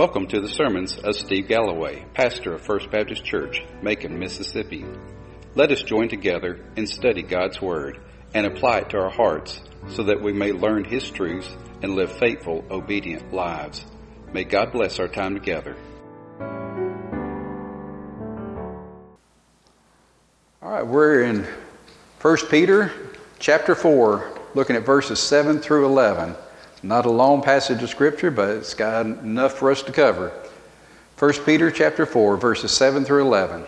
Welcome to the sermons of Steve Galloway, pastor of First Baptist Church, Macon, Mississippi. Let us join together and study God's Word and apply it to our hearts so that we may learn His truths and live faithful, obedient lives. May God bless our time together. All right, we're in 1 Peter chapter 4, looking at verses 7 through 11. Not a long passage of scripture, but it's got enough for us to cover. 1 Peter chapter 4, verses 7 through 11.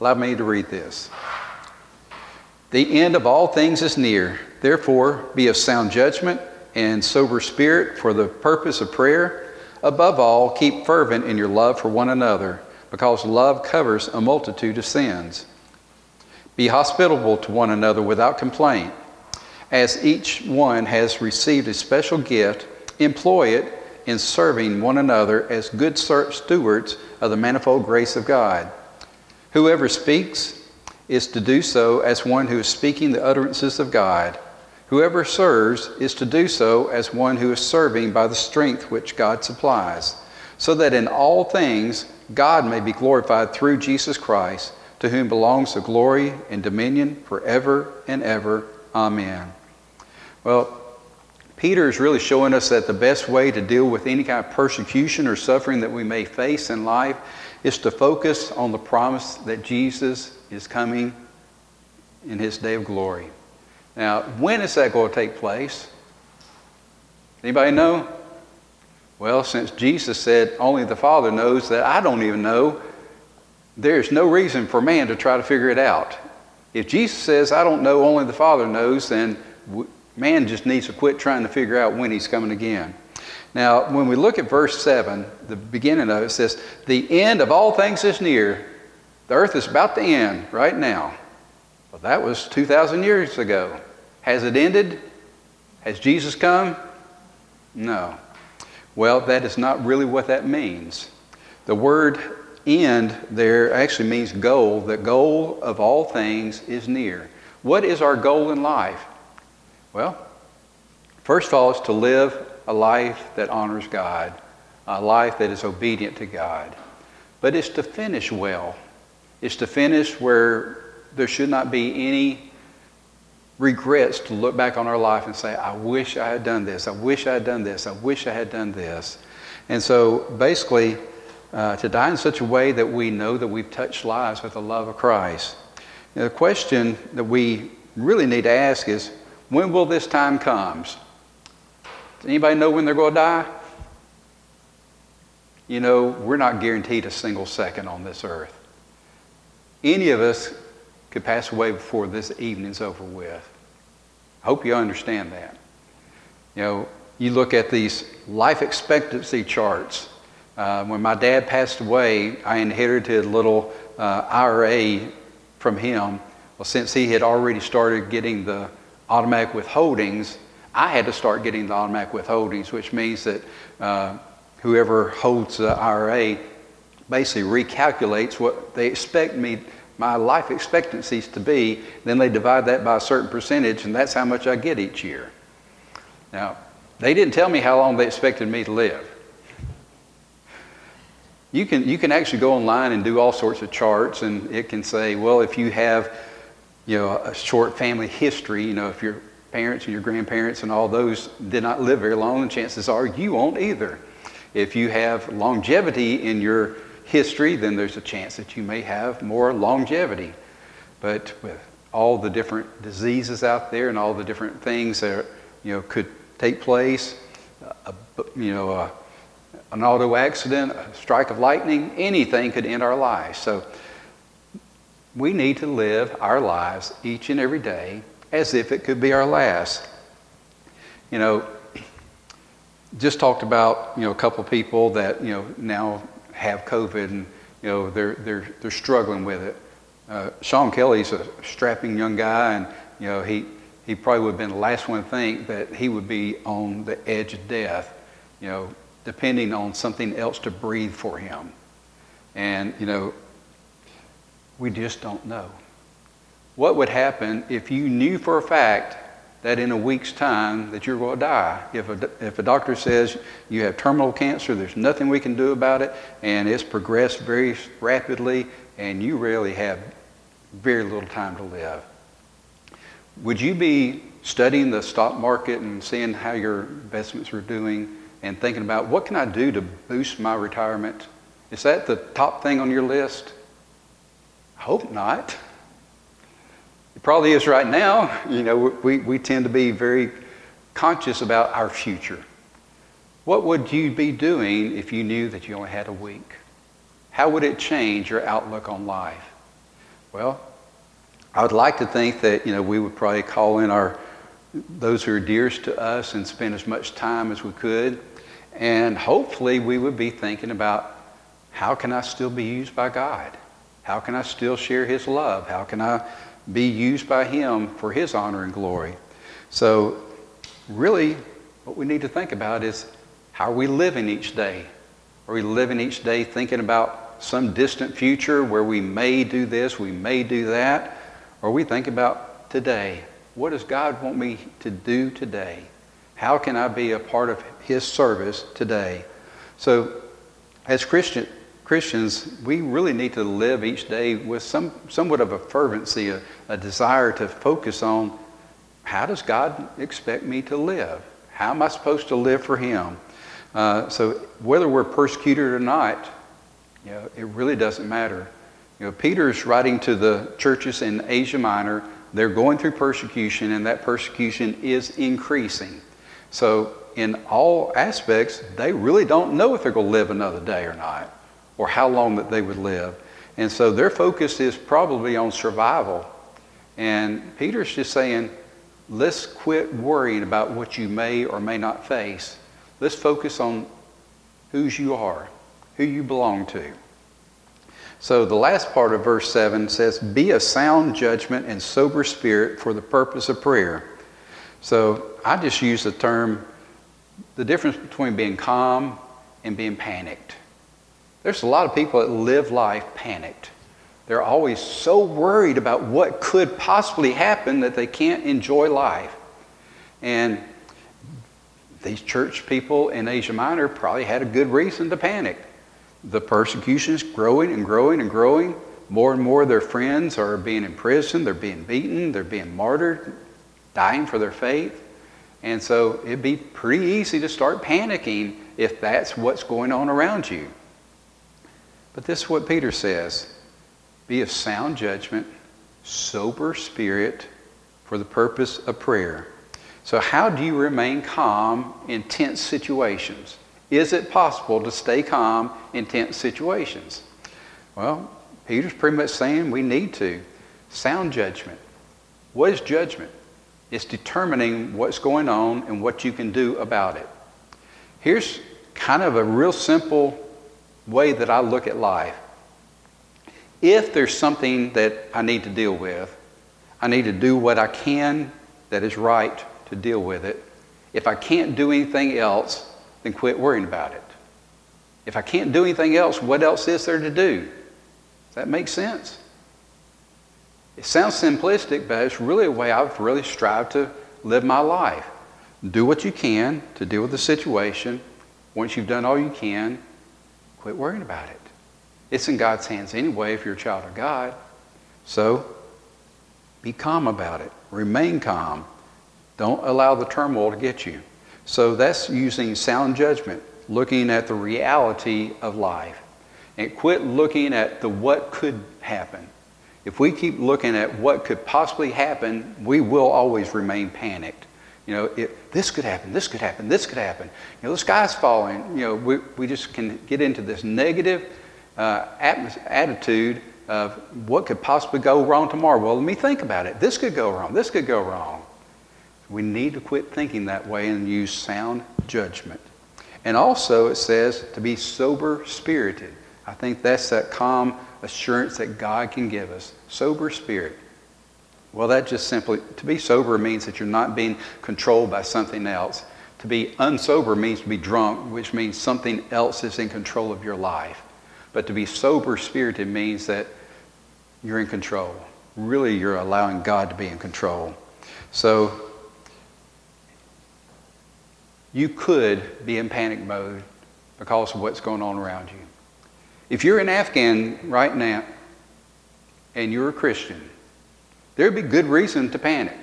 Allow me to read this. The end of all things is near. Therefore, be of sound judgment and sober spirit for the purpose of prayer. Above all, keep fervent in your love for one another, because love covers a multitude of sins. Be hospitable to one another without complaint. As each one has received a special gift, employ it in serving one another as good stewards of the manifold grace of God. Whoever speaks is to do so as one who is speaking the utterances of God. Whoever serves is to do so as one who is serving by the strength which God supplies, so that in all things God may be glorified through Jesus Christ, to whom belongs the glory and dominion forever and ever. Amen. Well, Peter is really showing us that the best way to deal with any kind of persecution or suffering that we may face in life is to focus on the promise that Jesus is coming in his day of glory. Now, when is that going to take place? Anybody know? Well, since Jesus said only the Father knows that I don't even know, there's no reason for man to try to figure it out. If Jesus says I don't know, only the Father knows, then Man just needs to quit trying to figure out when he's coming again. Now, when we look at verse 7, the beginning of it says, The end of all things is near. The earth is about to end right now. Well, that was 2,000 years ago. Has it ended? Has Jesus come? No. Well, that is not really what that means. The word end there actually means goal. The goal of all things is near. What is our goal in life? Well, first of all, is to live a life that honors God, a life that is obedient to God. But it's to finish well. It's to finish where there should not be any regrets to look back on our life and say, I wish I had done this. I wish I had done this. I wish I had done this. And so basically, uh, to die in such a way that we know that we've touched lives with the love of Christ. Now, the question that we really need to ask is when will this time come? Does anybody know when they're going to die? You know, we're not guaranteed a single second on this earth. Any of us could pass away before this evening's over with. I hope you understand that. You know, you look at these life expectancy charts. Uh, when my dad passed away, I inherited a little uh, IRA from him. Well, since he had already started getting the automatic withholdings, I had to start getting the automatic withholdings, which means that uh, whoever holds the IRA basically recalculates what they expect me, my life expectancies to be. Then they divide that by a certain percentage, and that's how much I get each year. Now, they didn't tell me how long they expected me to live. You can, you can actually go online and do all sorts of charts, and it can say, well, if you have you know, a short family history, you know, if your parents and your grandparents and all those did not live very long, chances are you won't either. If you have longevity in your history, then there's a chance that you may have more longevity. But with all the different diseases out there and all the different things that you know could take place, a, you know, a, an auto accident, a strike of lightning, anything could end our lives. So we need to live our lives each and every day as if it could be our last. You know, just talked about you know a couple people that you know now have COVID and you know they're they're they're struggling with it. Uh, Sean Kelly's a strapping young guy, and you know he he probably would have been the last one to think that he would be on the edge of death. You know, depending on something else to breathe for him. And you know, we just don't know. What would happen if you knew for a fact that in a week's time that you're going to die. If a, if a doctor says you have terminal cancer, there's nothing we can do about it, and it's progressed very rapidly, and you really have very little time to live. Would you be studying the stock market and seeing how your investments are doing and thinking about what can I do to boost my retirement? Is that the top thing on your list? I hope not. It probably is right now. You know, we, we tend to be very conscious about our future. What would you be doing if you knew that you only had a week? How would it change your outlook on life? Well, I would like to think that, you know, we would probably call in our those who are dearest to us and spend as much time as we could. And hopefully we would be thinking about how can I still be used by God? How can I still share his love? How can I be used by Him for His honor and glory. So, really, what we need to think about is how are we living each day? Are we living each day thinking about some distant future where we may do this, we may do that? Or we think about today? What does God want me to do today? How can I be a part of His service today? So, as Christian, Christians, we really need to live each day with some, somewhat of a fervency, a, a desire to focus on how does God expect me to live? How am I supposed to live for Him? Uh, so whether we're persecuted or not, you know, it really doesn't matter. You know, writing to the churches in Asia Minor. They're going through persecution, and that persecution is increasing. So in all aspects, they really don't know if they're going to live another day or not or how long that they would live. And so their focus is probably on survival. And Peter's just saying, let's quit worrying about what you may or may not face. Let's focus on whose you are, who you belong to. So the last part of verse 7 says, Be of sound judgment and sober spirit for the purpose of prayer. So I just use the term, the difference between being calm and being panicked. There's a lot of people that live life panicked. They're always so worried about what could possibly happen that they can't enjoy life. And these church people in Asia Minor probably had a good reason to panic. The persecution is growing and growing and growing. More and more of their friends are being imprisoned, they're being beaten, they're being martyred, dying for their faith. And so it'd be pretty easy to start panicking if that's what's going on around you. But this is what Peter says be of sound judgment, sober spirit for the purpose of prayer. So, how do you remain calm in tense situations? Is it possible to stay calm in tense situations? Well, Peter's pretty much saying we need to. Sound judgment. What is judgment? It's determining what's going on and what you can do about it. Here's kind of a real simple way that I look at life. If there's something that I need to deal with, I need to do what I can that is right to deal with it. If I can't do anything else, then quit worrying about it. If I can't do anything else, what else is there to do? Does that make sense? It sounds simplistic, but it's really a way I've really strived to live my life. Do what you can to deal with the situation. Once you've done all you can, Quit worrying about it. It's in God's hands anyway if you're a child of God. So be calm about it. Remain calm. Don't allow the turmoil to get you. So that's using sound judgment, looking at the reality of life. And quit looking at the what could happen. If we keep looking at what could possibly happen, we will always remain panicked. You know, it, this could happen, this could happen, this could happen. You know, the sky's falling. You know, we, we just can get into this negative uh, attitude of what could possibly go wrong tomorrow. Well, let me think about it. This could go wrong, this could go wrong. We need to quit thinking that way and use sound judgment. And also, it says to be sober spirited. I think that's that calm assurance that God can give us. Sober spirit. Well, that just simply, to be sober means that you're not being controlled by something else. To be unsober means to be drunk, which means something else is in control of your life. But to be sober spirited means that you're in control. Really, you're allowing God to be in control. So, you could be in panic mode because of what's going on around you. If you're in Afghan right now and you're a Christian, there'd be good reason to panic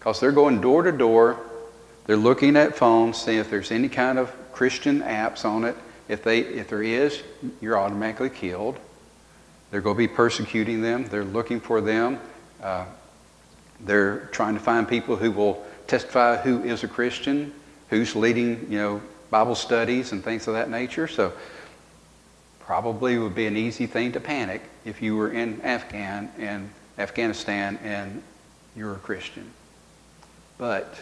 because they're going door to door. They're looking at phones, seeing if there's any kind of Christian apps on it. If, they, if there is, you're automatically killed. They're going to be persecuting them. They're looking for them. Uh, they're trying to find people who will testify who is a Christian, who's leading, you know, Bible studies and things of that nature. So probably would be an easy thing to panic if you were in Afghan and Afghanistan and you're a Christian. But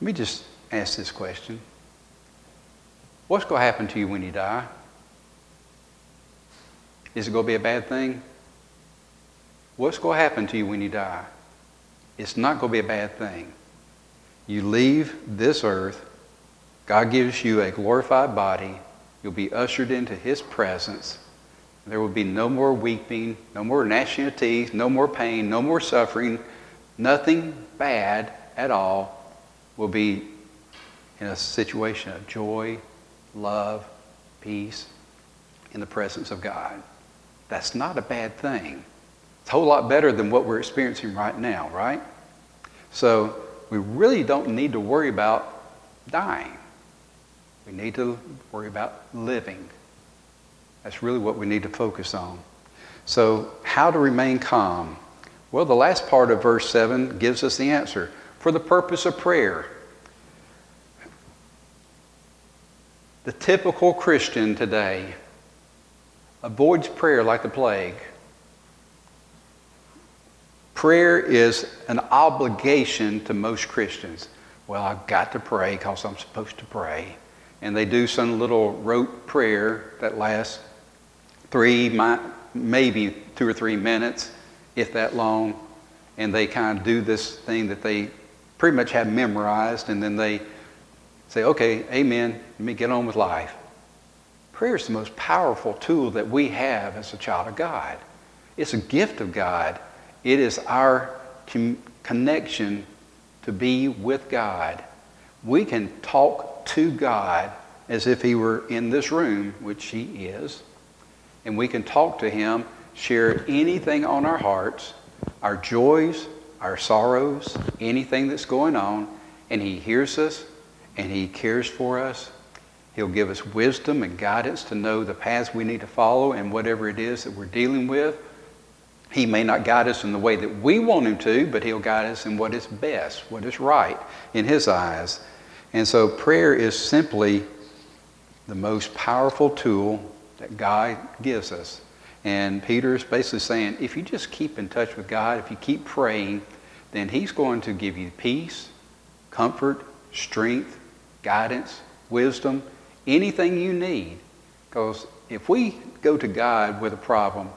let me just ask this question. What's going to happen to you when you die? Is it going to be a bad thing? What's going to happen to you when you die? It's not going to be a bad thing. You leave this earth, God gives you a glorified body, you'll be ushered into His presence. There will be no more weeping, no more gnashing of teeth, no more pain, no more suffering. Nothing bad at all will be in a situation of joy, love, peace in the presence of God. That's not a bad thing. It's a whole lot better than what we're experiencing right now, right? So we really don't need to worry about dying. We need to worry about living. That's really what we need to focus on. So, how to remain calm? Well, the last part of verse 7 gives us the answer for the purpose of prayer. The typical Christian today avoids prayer like the plague. Prayer is an obligation to most Christians. Well, I've got to pray because I'm supposed to pray. And they do some little rote prayer that lasts three, maybe two or three minutes, if that long. And they kind of do this thing that they pretty much have memorized, and then they say, okay, amen, let me get on with life. Prayer is the most powerful tool that we have as a child of God. It's a gift of God it is our connection to be with God. We can talk to God as if He were in this room, which He is, and we can talk to Him, share anything on our hearts, our joys, our sorrows, anything that's going on, and He hears us and He cares for us. He'll give us wisdom and guidance to know the paths we need to follow and whatever it is that we're dealing with. He may not guide us in the way that we want Him to, but He'll guide us in what is best, what is right in His eyes. And so prayer is simply the most powerful tool that God gives us. And Peter is basically saying if you just keep in touch with God, if you keep praying, then He's going to give you peace, comfort, strength, guidance, wisdom, anything you need. Because if we go to God with a problem,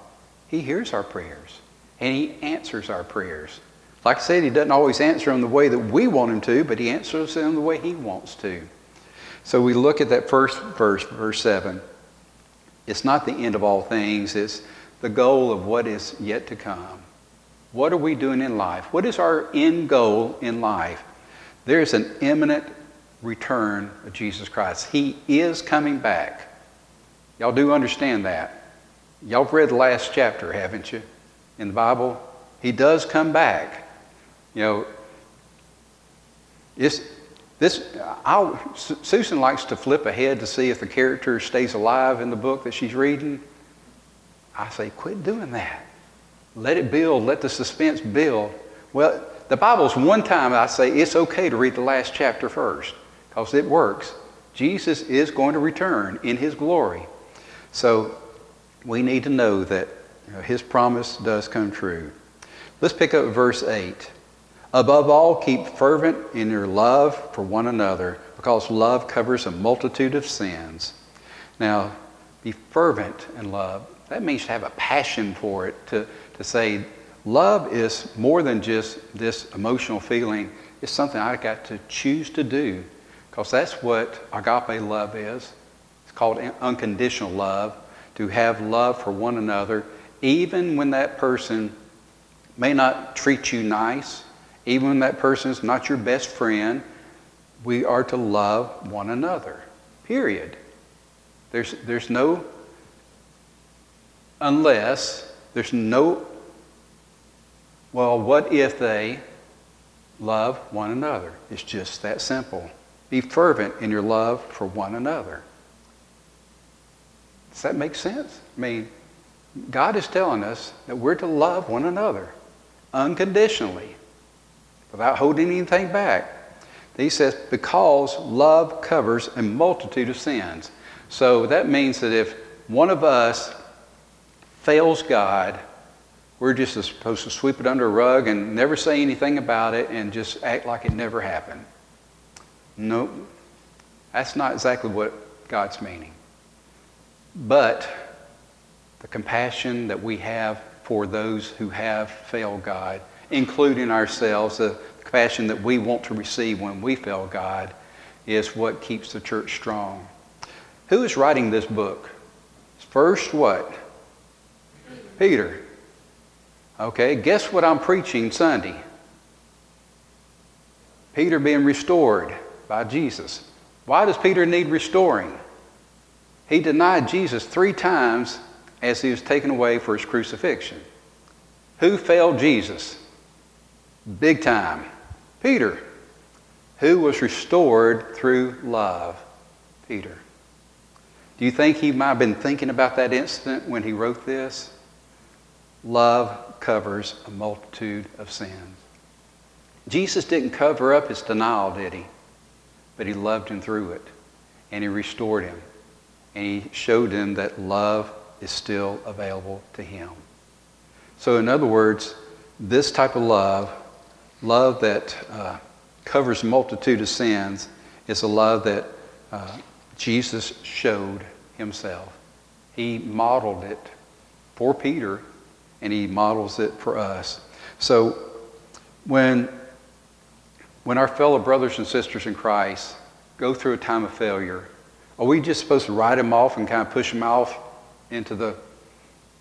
he hears our prayers and He answers our prayers. Like I said, He doesn't always answer them the way that we want Him to, but He answers them the way He wants to. So we look at that first verse, verse 7. It's not the end of all things, it's the goal of what is yet to come. What are we doing in life? What is our end goal in life? There's an imminent return of Jesus Christ. He is coming back. Y'all do understand that. Y'all have read the last chapter, haven't you? In the Bible, he does come back. You know, it's, this, I'll, Susan likes to flip ahead to see if the character stays alive in the book that she's reading. I say, quit doing that. Let it build. Let the suspense build. Well, the Bible's one time I say it's okay to read the last chapter first because it works. Jesus is going to return in his glory. So we need to know that his promise does come true. Let's pick up verse 8. Above all, keep fervent in your love for one another, because love covers a multitude of sins. Now, be fervent in love. That means to have a passion for it, to, to say, love is more than just this emotional feeling. It's something I got to choose to do, because that's what agape love is. It's called unconditional love to have love for one another, even when that person may not treat you nice, even when that person is not your best friend, we are to love one another. Period. There's, there's no unless, there's no, well, what if they love one another? It's just that simple. Be fervent in your love for one another. Does that make sense? I mean, God is telling us that we're to love one another unconditionally without holding anything back. He says, because love covers a multitude of sins. So that means that if one of us fails God, we're just supposed to sweep it under a rug and never say anything about it and just act like it never happened. No, nope. that's not exactly what God's meaning. But the compassion that we have for those who have failed God, including ourselves, the compassion that we want to receive when we fail God, is what keeps the church strong. Who is writing this book? First, what? Peter. Okay, guess what I'm preaching Sunday? Peter being restored by Jesus. Why does Peter need restoring? He denied Jesus three times as he was taken away for his crucifixion. Who failed Jesus? Big time. Peter. Who was restored through love? Peter. Do you think he might have been thinking about that incident when he wrote this? Love covers a multitude of sins. Jesus didn't cover up his denial, did he? But he loved him through it. And he restored him. And he showed him that love is still available to him. So, in other words, this type of love, love that uh, covers multitude of sins, is a love that uh, Jesus showed himself. He modeled it for Peter, and he models it for us. So, when, when our fellow brothers and sisters in Christ go through a time of failure, are we just supposed to write them off and kind of push them off into the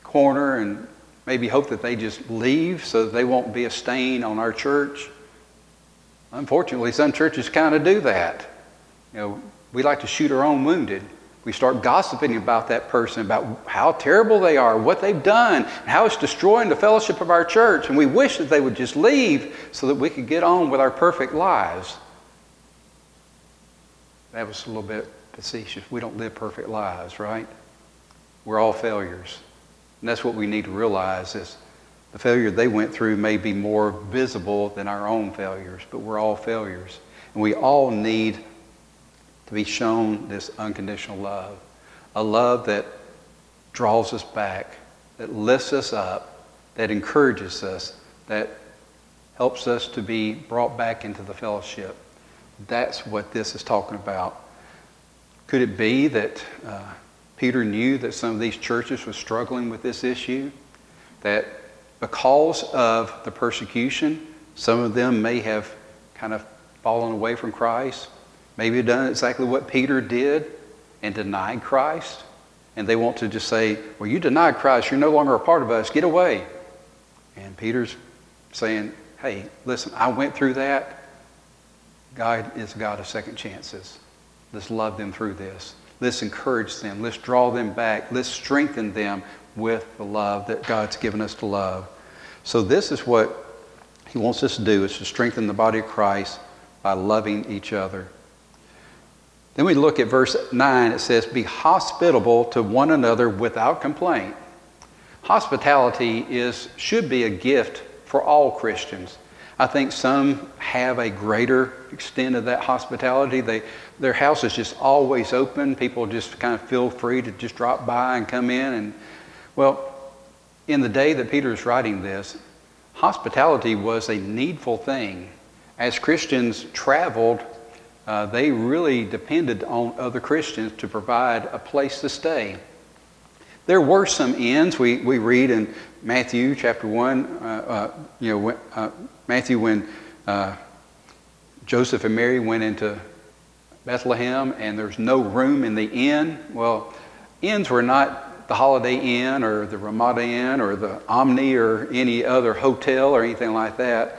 corner and maybe hope that they just leave so that they won't be a stain on our church? Unfortunately, some churches kind of do that. You know, we like to shoot our own wounded. We start gossiping about that person, about how terrible they are, what they've done, how it's destroying the fellowship of our church. And we wish that they would just leave so that we could get on with our perfect lives. That was a little bit facetious. We don't live perfect lives, right? We're all failures. And that's what we need to realize is the failure they went through may be more visible than our own failures, but we're all failures. And we all need to be shown this unconditional love, a love that draws us back, that lifts us up, that encourages us, that helps us to be brought back into the fellowship. That's what this is talking about. Could it be that uh, Peter knew that some of these churches were struggling with this issue? That because of the persecution, some of them may have kind of fallen away from Christ? maybe done exactly what Peter did and denied Christ. And they want to just say, Well, you denied Christ. You're no longer a part of us. Get away. And Peter's saying, Hey, listen, I went through that. God is a God of second chances. Let's love them through this. Let's encourage them. Let's draw them back. Let's strengthen them with the love that God's given us to love. So, this is what He wants us to do is to strengthen the body of Christ by loving each other. Then we look at verse 9. It says, Be hospitable to one another without complaint. Hospitality is, should be a gift for all Christians. I think some have a greater extent of that hospitality. They, their house is just always open. People just kind of feel free to just drop by and come in. And well, in the day that Peter is writing this, hospitality was a needful thing. As Christians traveled uh, they really depended on other Christians to provide a place to stay. There were some inns. We, we read in Matthew chapter 1, uh, uh, you know, uh, Matthew when uh, Joseph and Mary went into Bethlehem and there's no room in the inn. Well, inns were not the Holiday Inn or the Ramada Inn or the Omni or any other hotel or anything like that.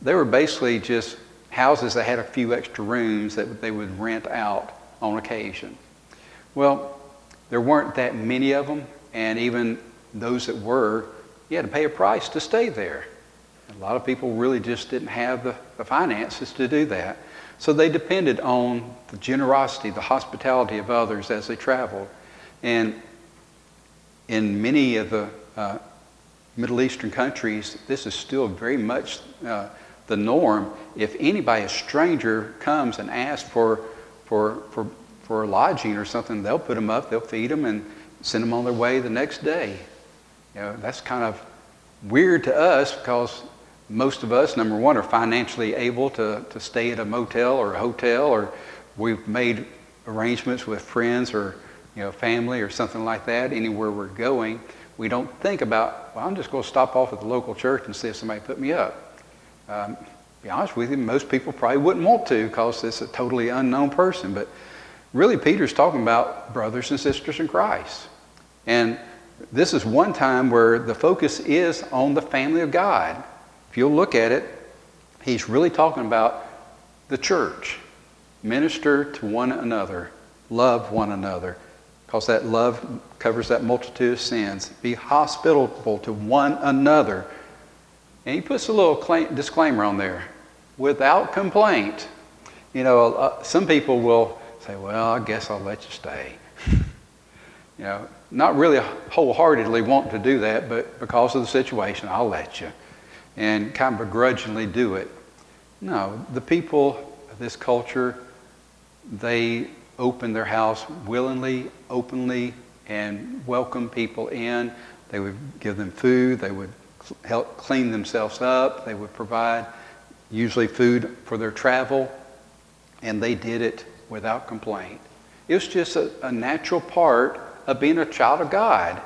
They were basically just houses that had a few extra rooms that they would rent out on occasion. Well, there weren't that many of them, and even those that were, you had to pay a price to stay there. A lot of people really just didn't have the, the finances to do that. So they depended on the generosity, the hospitality of others as they traveled. And in many of the uh, Middle Eastern countries, this is still very much uh, the norm. If anybody, a stranger, comes and asks for, for, for, for lodging or something, they'll put them up, they'll feed them, and send them on their way the next day. You know, that's kind of weird to us because most of us, number one, are financially able to, to stay at a motel or a hotel, or we've made arrangements with friends or you know, family or something like that, anywhere we're going. We don't think about, well, I'm just going to stop off at the local church and see if somebody put me up. Um, be honest with you, most people probably wouldn't want to because it's a totally unknown person. But really, Peter's talking about brothers and sisters in Christ. And this is one time where the focus is on the family of God. If you'll look at it, he's really talking about the church. Minister to one another, love one another, because that love covers that multitude of sins. Be hospitable to one another. And he puts a little claim, disclaimer on there without complaint. You know, uh, some people will say, Well, I guess I'll let you stay. you know, not really wholeheartedly want to do that, but because of the situation, I'll let you and kind of begrudgingly do it. No, the people of this culture, they open their house willingly, openly, and welcome people in. They would give them food, they would help clean themselves up, they would provide usually food for their travel, and they did it without complaint. It was just a, a natural part of being a child of God.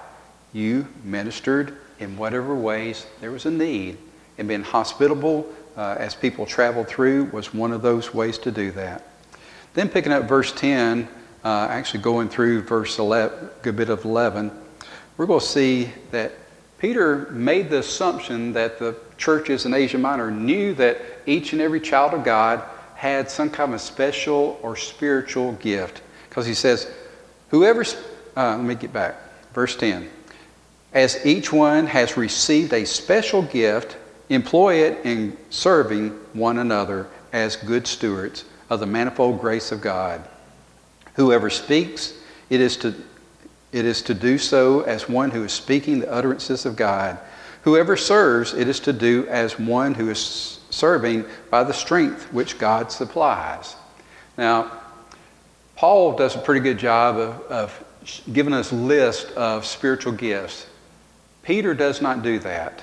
You ministered in whatever ways there was a need and being hospitable uh, as people traveled through was one of those ways to do that. Then picking up verse 10, uh, actually going through verse 11, good bit of 11, we're going to see that Peter made the assumption that the churches in Asia Minor knew that each and every child of God had some kind of special or spiritual gift. Because he says, whoever, uh, let me get back, verse 10. As each one has received a special gift, Employ it in serving one another as good stewards of the manifold grace of God. Whoever speaks, it is to, it is to do so as one who is speaking the utterances of God. Whoever serves, it is to do as one who is serving by the strength which God supplies. Now, Paul does a pretty good job of, of giving us list of spiritual gifts. Peter does not do that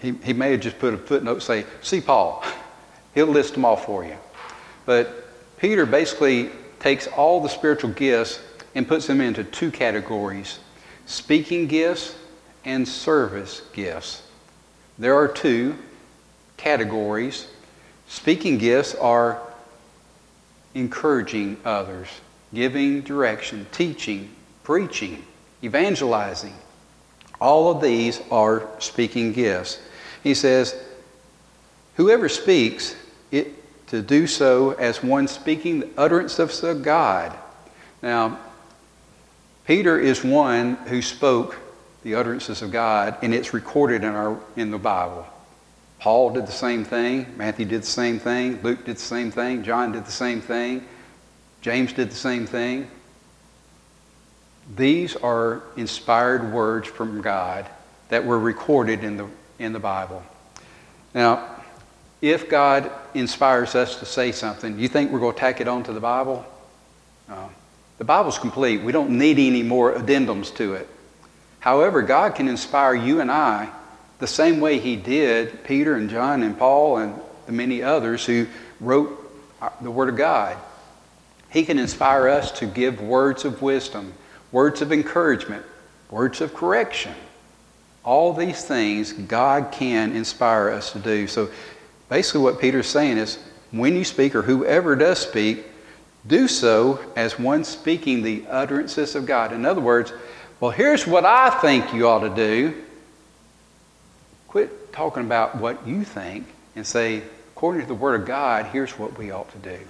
he, he may have just put a footnote say, see Paul. He'll list them all for you. But Peter basically takes all the spiritual gifts and puts them into two categories speaking gifts and service gifts. There are two categories. Speaking gifts are encouraging others, giving direction, teaching, preaching, evangelizing. All of these are speaking gifts. He says, Whoever speaks, it to do so as one speaking the utterance of God. Now, Peter is one who spoke the utterances of God, and it's recorded in, our, in the Bible. Paul did the same thing. Matthew did the same thing. Luke did the same thing. John did the same thing. James did the same thing. These are inspired words from God that were recorded in the, in the Bible. Now, if God inspires us to say something, you think we're going to tack it onto the Bible? No. The Bible's complete. We don't need any more addendums to it. However, God can inspire you and I the same way He did Peter and John and Paul and the many others who wrote uh, the Word of God. He can inspire us to give words of wisdom words of encouragement, words of correction. All these things God can inspire us to do. So basically, what Peter's saying is when you speak, or whoever does speak, do so as one speaking the utterances of God. In other words, well, here's what I think you ought to do. Quit talking about what you think and say, according to the Word of God, here's what we ought to do.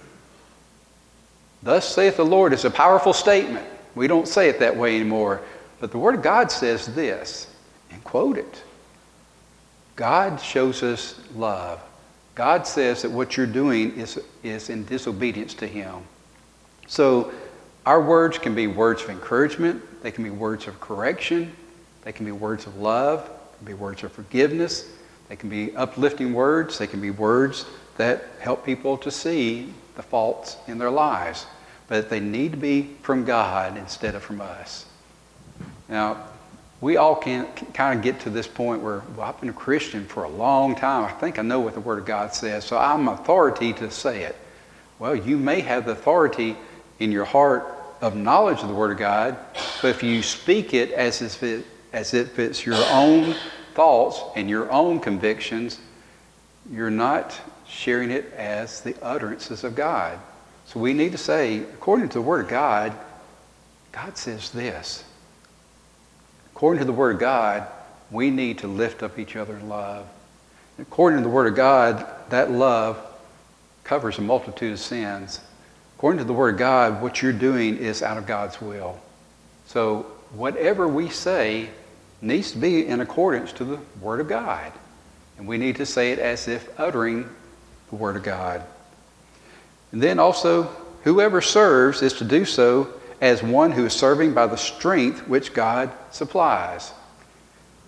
Thus saith the Lord is a powerful statement. We don't say it that way anymore. But the Word of God says this, and quote it. God shows us love. God says that what you're doing is, is in disobedience to Him. So our words can be words of encouragement, they can be words of correction, they can be words of love, they can be words of forgiveness, they can be uplifting words, they can be words that help people to see the faults in their lives. But that they need to be from God instead of from us. Now, we all can kind of get to this point where well, I've been a Christian for a long time. I think I know what the Word of God says, so I'm authority to say it. Well, you may have the authority in your heart of knowledge of the Word of God, but if you speak it as if, it, as if it's your own thoughts and your own convictions, you're not sharing it as the utterances of God. So we need to say, according to the Word of God, God says this. According to the Word of God, we need to lift up each other in love. According to the Word of God, that love covers a multitude of sins. According to the Word of God, what you're doing is out of God's will. So whatever we say needs to be in accordance to the Word of God. And we need to say it as if uttering the Word of God. And then also, whoever serves is to do so as one who is serving by the strength which God supplies.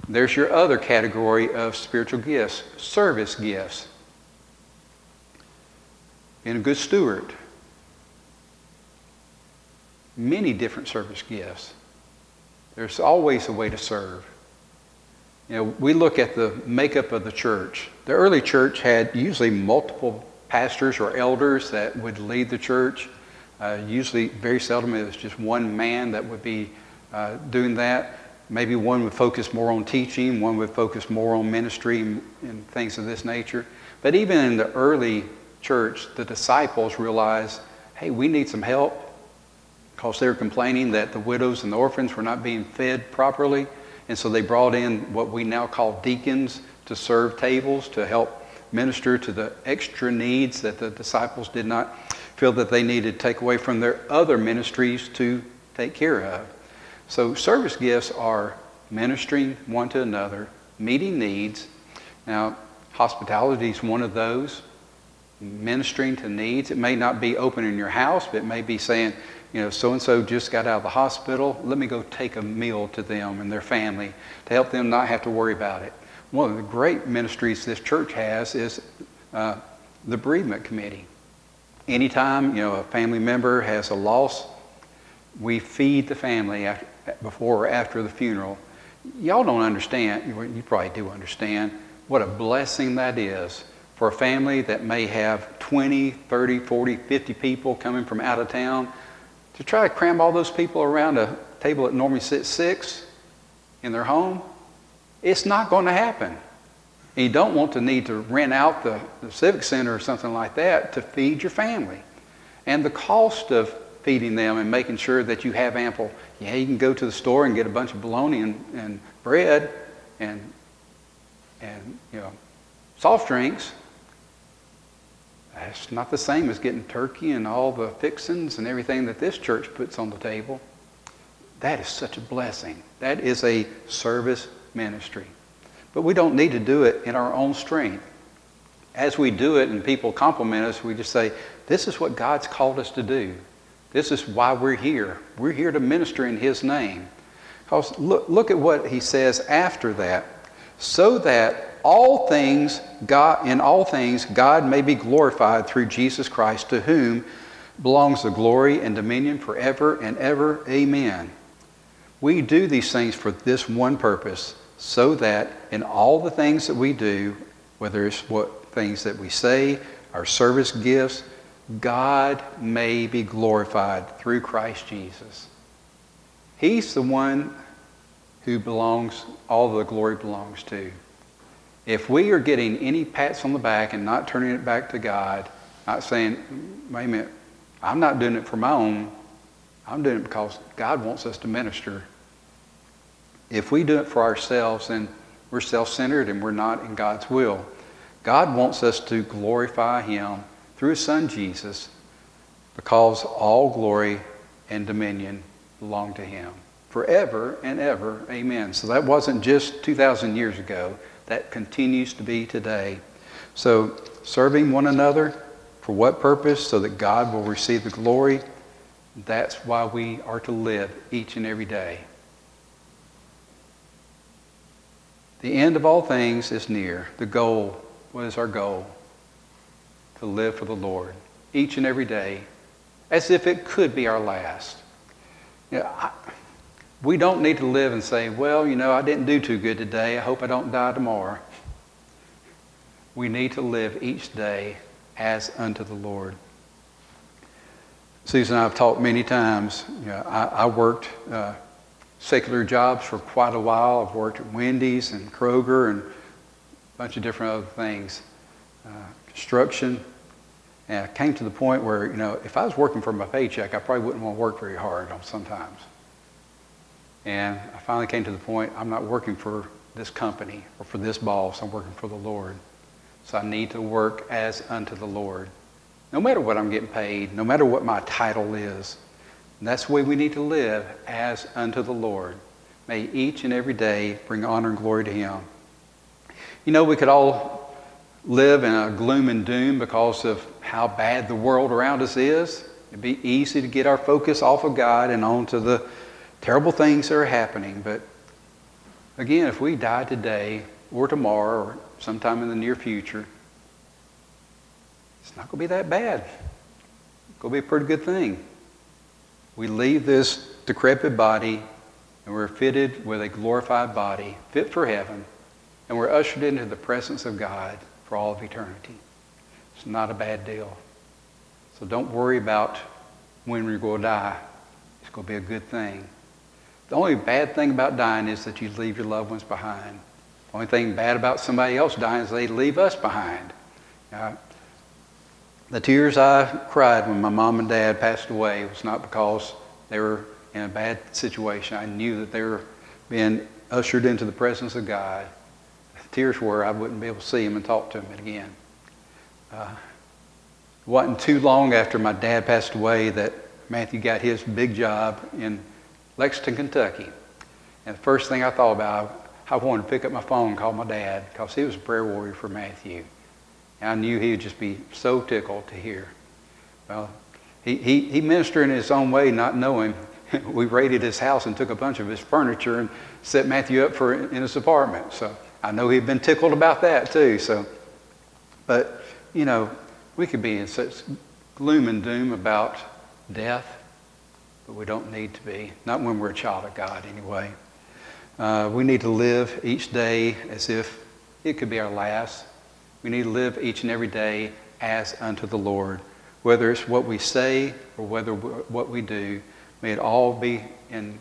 There's your other category of spiritual gifts service gifts. Being a good steward. Many different service gifts. There's always a way to serve. You know, we look at the makeup of the church. The early church had usually multiple pastors or elders that would lead the church. Uh, usually, very seldom, it was just one man that would be uh, doing that. Maybe one would focus more on teaching, one would focus more on ministry and, and things of this nature. But even in the early church, the disciples realized hey, we need some help because they were complaining that the widows and the orphans were not being fed properly. And so they brought in what we now call deacons to serve tables to help minister to the extra needs that the disciples did not feel that they needed to take away from their other ministries to take care of. So service gifts are ministering one to another, meeting needs. Now, hospitality is one of those. Ministering to needs. It may not be open in your house, but it may be saying, you know, so and so just got out of the hospital. Let me go take a meal to them and their family to help them not have to worry about it. One of the great ministries this church has is uh, the bereavement committee. Anytime you know a family member has a loss, we feed the family after, before or after the funeral. Y'all don't understand. You probably do understand what a blessing that is for a family that may have 20, 30, 40, 50 people coming from out of town to try to cram all those people around a table that normally sits six in their home, it's not going to happen. And you don't want to need to rent out the, the Civic Center or something like that to feed your family. And the cost of feeding them and making sure that you have ample, yeah, you can go to the store and get a bunch of bologna and, and bread and, and, you know, soft drinks, that's not the same as getting turkey and all the fixings and everything that this church puts on the table. That is such a blessing. That is a service ministry. But we don't need to do it in our own strength. As we do it and people compliment us, we just say, This is what God's called us to do. This is why we're here. We're here to minister in His name. Because look, look at what He says after that. So that all things, God, in all things, God may be glorified through Jesus Christ, to whom belongs the glory and dominion forever and ever. Amen. We do these things for this one purpose, so that in all the things that we do, whether it's what things that we say, our service gifts, God may be glorified through Christ Jesus. He's the one who belongs, all the glory belongs to. If we are getting any pats on the back and not turning it back to God, not saying, wait a minute, I'm not doing it for my own, I'm doing it because God wants us to minister. If we do it for ourselves, then we're self centered and we're not in God's will. God wants us to glorify Him through His Son Jesus because all glory and dominion belong to Him forever and ever. Amen. So that wasn't just 2,000 years ago, that continues to be today. So, serving one another for what purpose? So that God will receive the glory. That's why we are to live each and every day. The end of all things is near. The goal, what is our goal? To live for the Lord each and every day as if it could be our last. You know, I, we don't need to live and say, well, you know, I didn't do too good today. I hope I don't die tomorrow. We need to live each day as unto the Lord. Susan and I have talked many times. You know, I, I, worked uh, secular jobs for quite a while. I've worked at Wendy's and Kroger and a bunch of different other things, uh, construction. And I came to the point where, you know, if I was working for my paycheck, I probably wouldn't want to work very hard sometimes. And I finally came to the point I'm not working for this company or for this boss, I'm working for the Lord. So I need to work as unto the Lord. No matter what I'm getting paid, no matter what my title is. That's the way we need to live as unto the Lord. May each and every day bring honor and glory to Him. You know, we could all live in a gloom and doom because of how bad the world around us is. It'd be easy to get our focus off of God and onto the terrible things that are happening. But again, if we die today or tomorrow or sometime in the near future, it's not going to be that bad. It's going to be a pretty good thing. We leave this decrepit body and we're fitted with a glorified body, fit for heaven, and we're ushered into the presence of God for all of eternity. It's not a bad deal. So don't worry about when we're going to die. It's going to be a good thing. The only bad thing about dying is that you leave your loved ones behind. The only thing bad about somebody else dying is they leave us behind. Now, the tears I cried when my mom and dad passed away was not because they were in a bad situation. I knew that they were being ushered into the presence of God. The tears were I wouldn't be able to see them and talk to them again. Uh, it wasn't too long after my dad passed away that Matthew got his big job in Lexington, Kentucky. And the first thing I thought about, I wanted to pick up my phone and call my dad because he was a prayer warrior for Matthew. And I knew he would just be so tickled to hear. Well, he, he, he ministered in his own way, not knowing. we raided his house and took a bunch of his furniture and set Matthew up for in his apartment. So I know he'd been tickled about that too. So, but you know, we could be in such gloom and doom about death, but we don't need to be. Not when we're a child of God, anyway. Uh, we need to live each day as if it could be our last. We need to live each and every day as unto the Lord. Whether it's what we say or whether what we do, may it all be in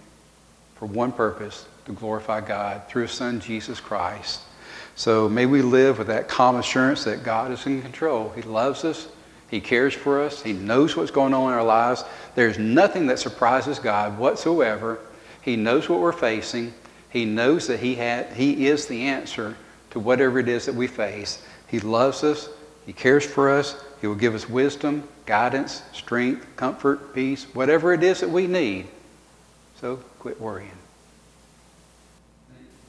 for one purpose to glorify God through His Son Jesus Christ. So may we live with that calm assurance that God is in control. He loves us. He cares for us. He knows what's going on in our lives. There's nothing that surprises God whatsoever. He knows what we're facing. He knows that he, had, he is the answer to whatever it is that we face. He loves us. He cares for us. He will give us wisdom, guidance, strength, comfort, peace, whatever it is that we need. So quit worrying.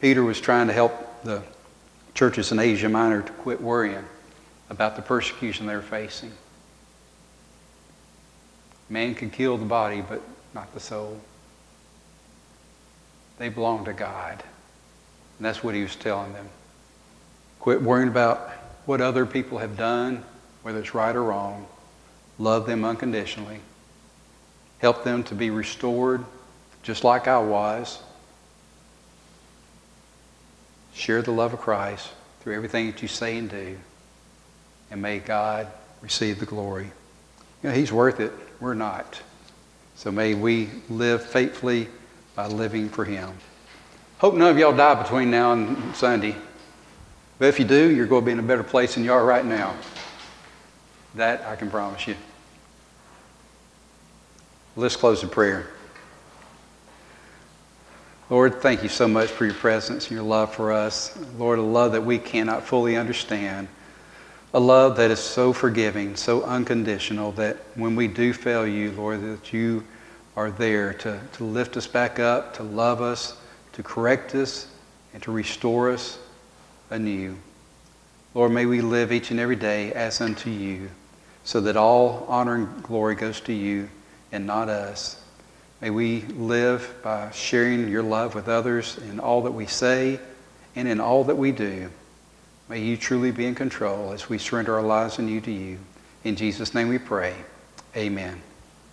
Peter was trying to help the churches in Asia Minor to quit worrying about the persecution they were facing. Man can kill the body, but not the soul. They belong to God. And that's what he was telling them. Quit worrying about what other people have done, whether it's right or wrong. Love them unconditionally. Help them to be restored just like I was. Share the love of Christ through everything that you say and do. And may God receive the glory. You know, He's worth it. We're not. So may we live faithfully by living for Him. Hope none of y'all die between now and Sunday. But if you do, you're going to be in a better place than you are right now. That I can promise you. Let's close in prayer. Lord, thank you so much for your presence and your love for us. Lord, a love that we cannot fully understand. A love that is so forgiving, so unconditional, that when we do fail you, Lord, that you are there to, to lift us back up, to love us, to correct us, and to restore us anew. Lord, may we live each and every day as unto you, so that all honor and glory goes to you and not us. May we live by sharing your love with others in all that we say and in all that we do. May you truly be in control as we surrender our lives and you to you. In Jesus' name we pray. Amen.